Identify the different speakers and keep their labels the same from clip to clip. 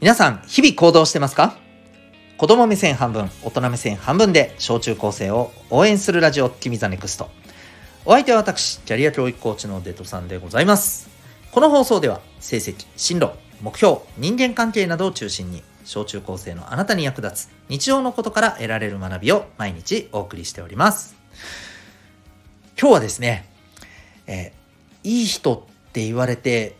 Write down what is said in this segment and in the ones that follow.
Speaker 1: 皆さん、日々行動してますか？子供目線半分、大人目線半分で小中高生を応援するラジオ、君 the next。お相手は私、キャリア教育コーチのデトさんでございます。この放送では、成績、進路、目標、人間関係などを中心に、小中高生のあなたに役立つ日常のことから得られる学びを毎日お送りしております。今日はですね、えーいい人って言われて、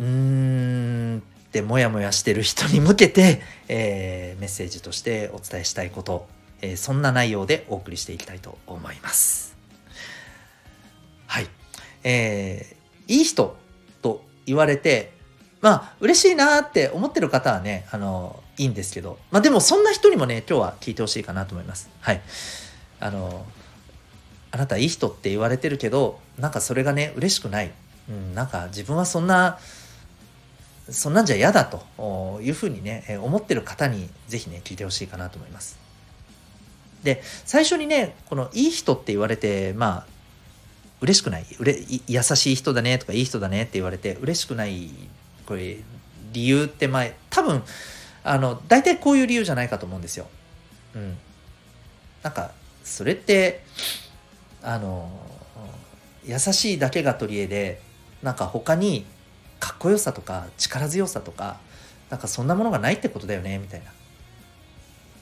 Speaker 1: うーんってモヤモヤしてる人に向けて、えーメッセージとしてお伝えしたいこと、えーそんな内容でお送りしていきたいと思います。はい。えーいい人と言われて、まあ、嬉しいなって思ってる方はね、あの、いいんですけど、まあでもそんな人にもね、今日は聞いてほしいかなと思います。はい。あの、あなたいい人って言われてるけど、なんかそれがね、嬉しくない。うん、なんか自分はそんな、そんなんじゃ嫌だというふうにね、思ってる方にぜひね、聞いてほしいかなと思います。で、最初にね、このいい人って言われて、まあ、嬉しくないうれ優しい人だねとかいい人だねって言われて嬉しくないこれ理由って前多分あの大体こういう理由じゃないかと思うんですよ。うん、なんかそれってあの優しいだけが取り柄でなんか他にかっこよさとか力強さとかなんかそんなものがないってことだよねみたいな。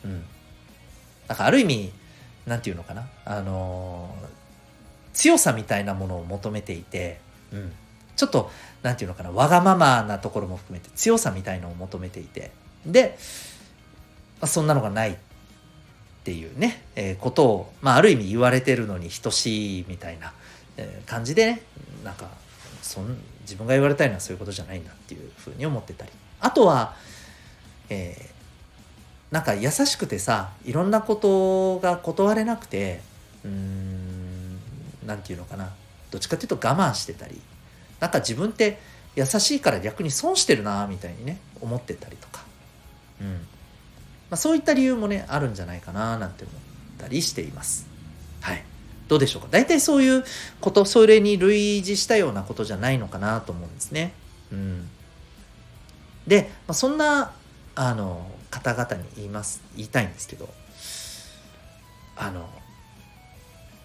Speaker 1: うん。なんかある意味なんていうのかなあの強さみたいなものを求めていて、うん、ちょっとなんていうのかなわがままなところも含めて強さみたいのを求めていてで、まあ、そんなのがないっていうね、えーことを、まあ、ある意味言われてるのに等しいみたいな、えー感じでねなんかそん自分が言われたいのはそういうことじゃないんだっていうふうに思ってたり。あとは、えーなんか優しくてさいろんなことが断れなくてうーんなんていうのかな。どっちかっていうと我慢してたり。なんか自分って優しいから逆に損してるなみたいにね思ってたりとか、うん。まあ、そういった理由もねあるんじゃないかななんて思ったりしています。はい。どうでしょうか？大体そういうことそれに類似したようなことじゃないのかなと思うんですね。うん。で、まあ、そんなあの方々に言います言いたいんですけどあの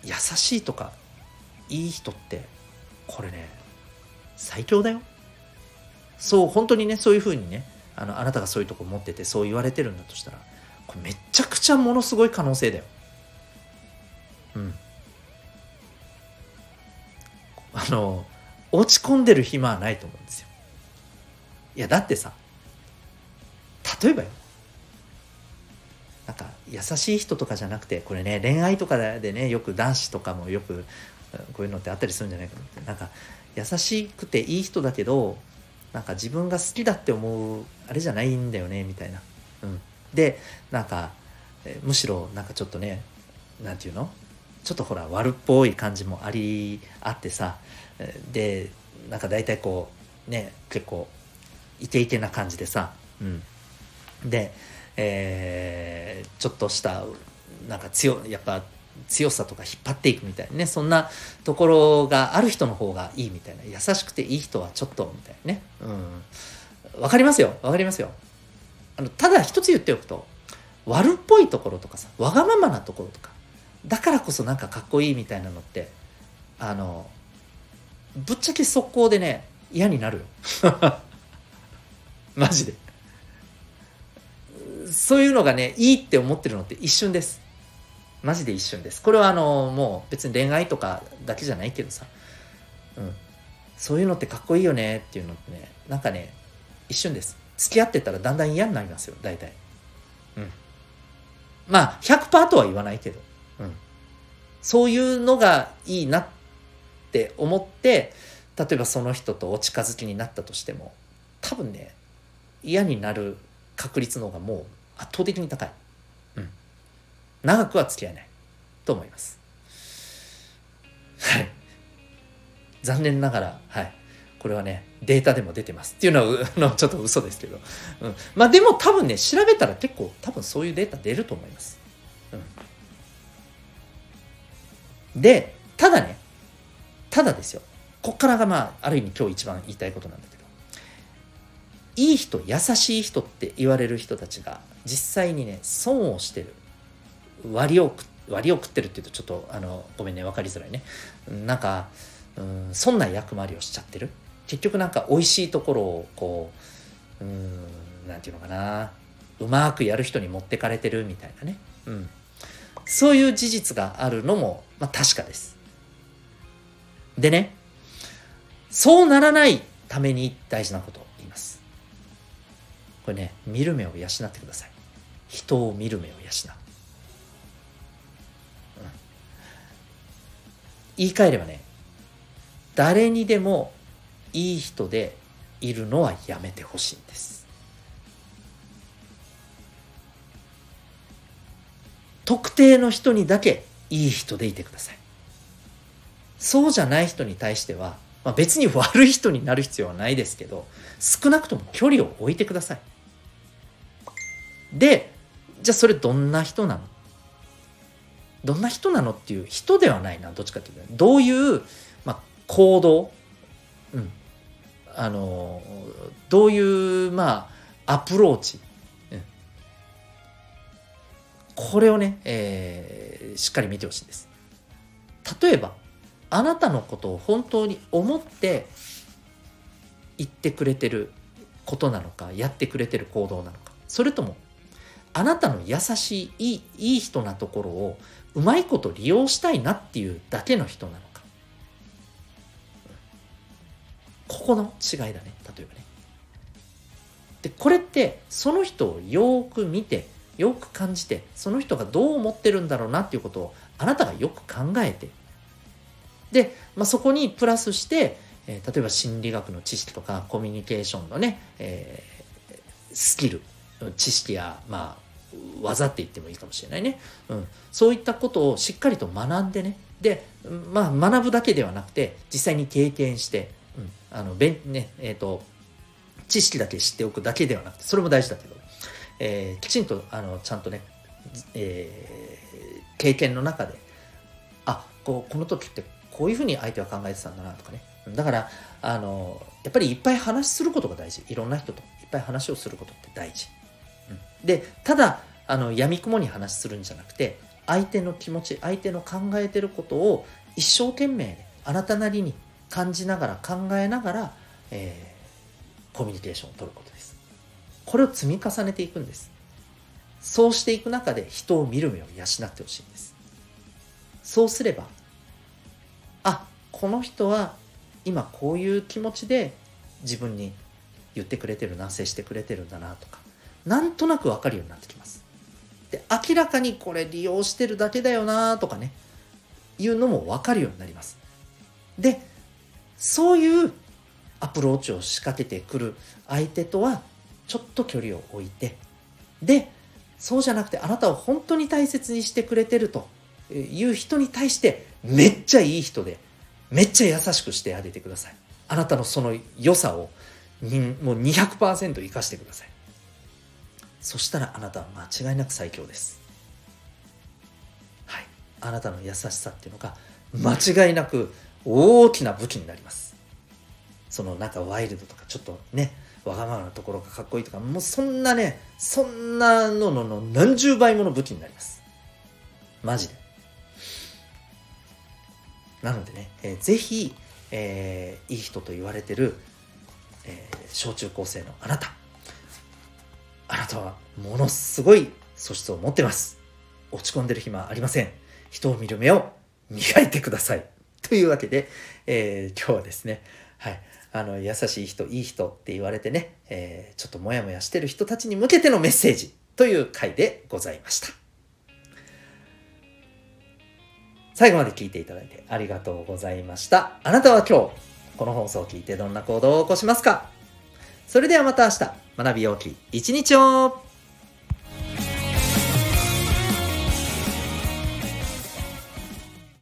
Speaker 1: 優しいとかいい人ってこれね最強だよ。そう本当にねそういうふうにねあのあなたがそういうとこ持っててそう言われてるんだとしたらこれめちゃくちゃものすごい可能性だよ。うん。の落ち込んでる暇はないと思うんですよ。いやだってさ例えばよ。なんか優しい人とかじゃなくてこれね恋愛とかでねよく男子とかもよくこういうのってあったりするんじゃないかなって。なんか優しくていい人だけどなんか自分が好きだって思うあれじゃないんだよねみたいな、うん、でなんかむしろなんかちょっとねなんていうの？ちょっとほら悪っぽい感じもありあってさでなんか大体こうね結構イケイケな感じでさ、うん、で、えーちょっとしたなんか強やっぱ強さとか引っ張っていくみたいなねそんなところがある人の方がいいみたいな。優しくていい人はちょっとみたいなね。うん。わかりますよ。わかりますよ。あのただ一つ言っておくと悪っぽいところとかさわがままなところとかだからこそなんかかっこいいみたいなのってあのぶっちゃけ速攻でね嫌になるよ。マジで。そういうのがねいいって思ってるのって一瞬です。マジで一瞬です。これはあのもう別に恋愛とかだけじゃないけどさ、うん、そういうのってかっこいいよねっていうのってねなんかね一瞬です。付き合ってたらだんだん嫌になりますよ大体。うん。まあ100%とは言わないけど、うん、そういうのがいいなって思って例えばその人とお近づきになったとしても多分ね嫌になる確率の方がもう圧倒的に高い、うん、長くは付き合えない。と思います。はい。残念ながらはい。これはねデータでも出てます。っていうのはのちょっと嘘ですけど、うん、まあでも多分ね調べたら結構多分そういうデータ出ると思います、でただねただですよ。こっからがまあある意味今日一番言いたいことなんだけど。いい人優しい人って言われる人たちが実際にね損をしてる。割を割を食ってるっていうとちょっとあのごめんね分かりづらいね。なんかうん損な役回りをしちゃってる。結局なんか美味しいところをこううんなんていうのかな。うまくやる人に持ってかれてるみたいなね、うん、そういう事実があるのも、まあ、確かです。でねそうならないために大事なことを言います。これね見る目を養ってください。人を見る目を養う、うん、言い換えればね誰にでもいい人でいるのはやめてほしいんです。特定の人にだけいい人でいてください。そうじゃない人に対しては、まあ、別に悪い人になる必要はないですけど少なくとも距離を置いてください。でじゃあそれどんな人なの？どんな人なのっていう人ではないなどっちかっていうとどういう、まあ、行動、うん、あのどういうまあアプローチ、これをね、えー、しっかり見てほしいんです。例えばあなたのことを本当に思って言ってくれてることなのかやってくれてる行動なのか。それともあなたの優しいいいいい人なところをうまいこと利用したいなっていうだけの人なのか。ここの違いだね例えばね。でこれってその人をよく見てよく感じてその人がどう思ってるんだろうなっていうことをあなたがよく考えて。で、まあ、そこにプラスして、えー、例えば心理学の知識とかコミュニケーションのね、えー、スキル知識やまあ技って言ってもいいかもしれないね、うん、そういったことをしっかりと学んでね。で、まあ、学ぶだけではなくて実際に経験して、うん、あのべねえーと、知識だけ知っておくだけではなくてそれも大事だけど、えー、きちんとあのちゃんとね、えー、経験の中であこうこの時ってこういうふうに相手は考えてたんだなとかね。だからあのやっぱりいっぱい話することが大事。いろんな人と。いっぱい話をすることって大事。うん。でただあの闇雲に話するんじゃなくて相手の気持ち相手の考えてることを一生懸命、ね、あなたなりに感じながら考えながら、えー、コミュニケーションを取ること。これを積み重ねていくんですそうしていく中で人を見る目を養ってほしいんですそうすればあこの人は今こういう気持ちで自分に言ってくれてるな接してくれてるんだなとかなんとなくわかるようになってきます。で、明らかにこれ利用してるだけだよなとかね、いうのもわかるようになります。で、そういうアプローチを仕掛けてくる相手とはちょっと距離を置いて、で、そうじゃなくてあなたを本当に大切にしてくれてるという人に対してめっちゃいい人で、めっちゃ優しくしてあげてください。あなたのその良さをもう200%生かしてください。そしたらあなたは間違いなく最強です。はい。あなたの優しさっていうのが間違いなく大きな武器になります。そのなんかワイルドとかちょっとね、わがままなところがかっこいいとか、もうそんなね、そんなののの何十倍もの武器になります。マジで。なのでね、えー、ぜひ、えー、いい人と言われてる、えー、小中高生のあなた、あなたはものすごい素質を持ってます。落ち込んでる暇ありません。人を見る目を磨いてください。というわけで、えー、今日はですね、はい、あの、優しい人、いい人って言われてね、えー、ちょっとモヤモヤしてる人たちに向けてのメッセージという回でございました。最後まで聞いていただいてありがとうございました。あなたは今日、この放送を聞いてどんな行動を起こしますか？それではまた明日、学びようき一日を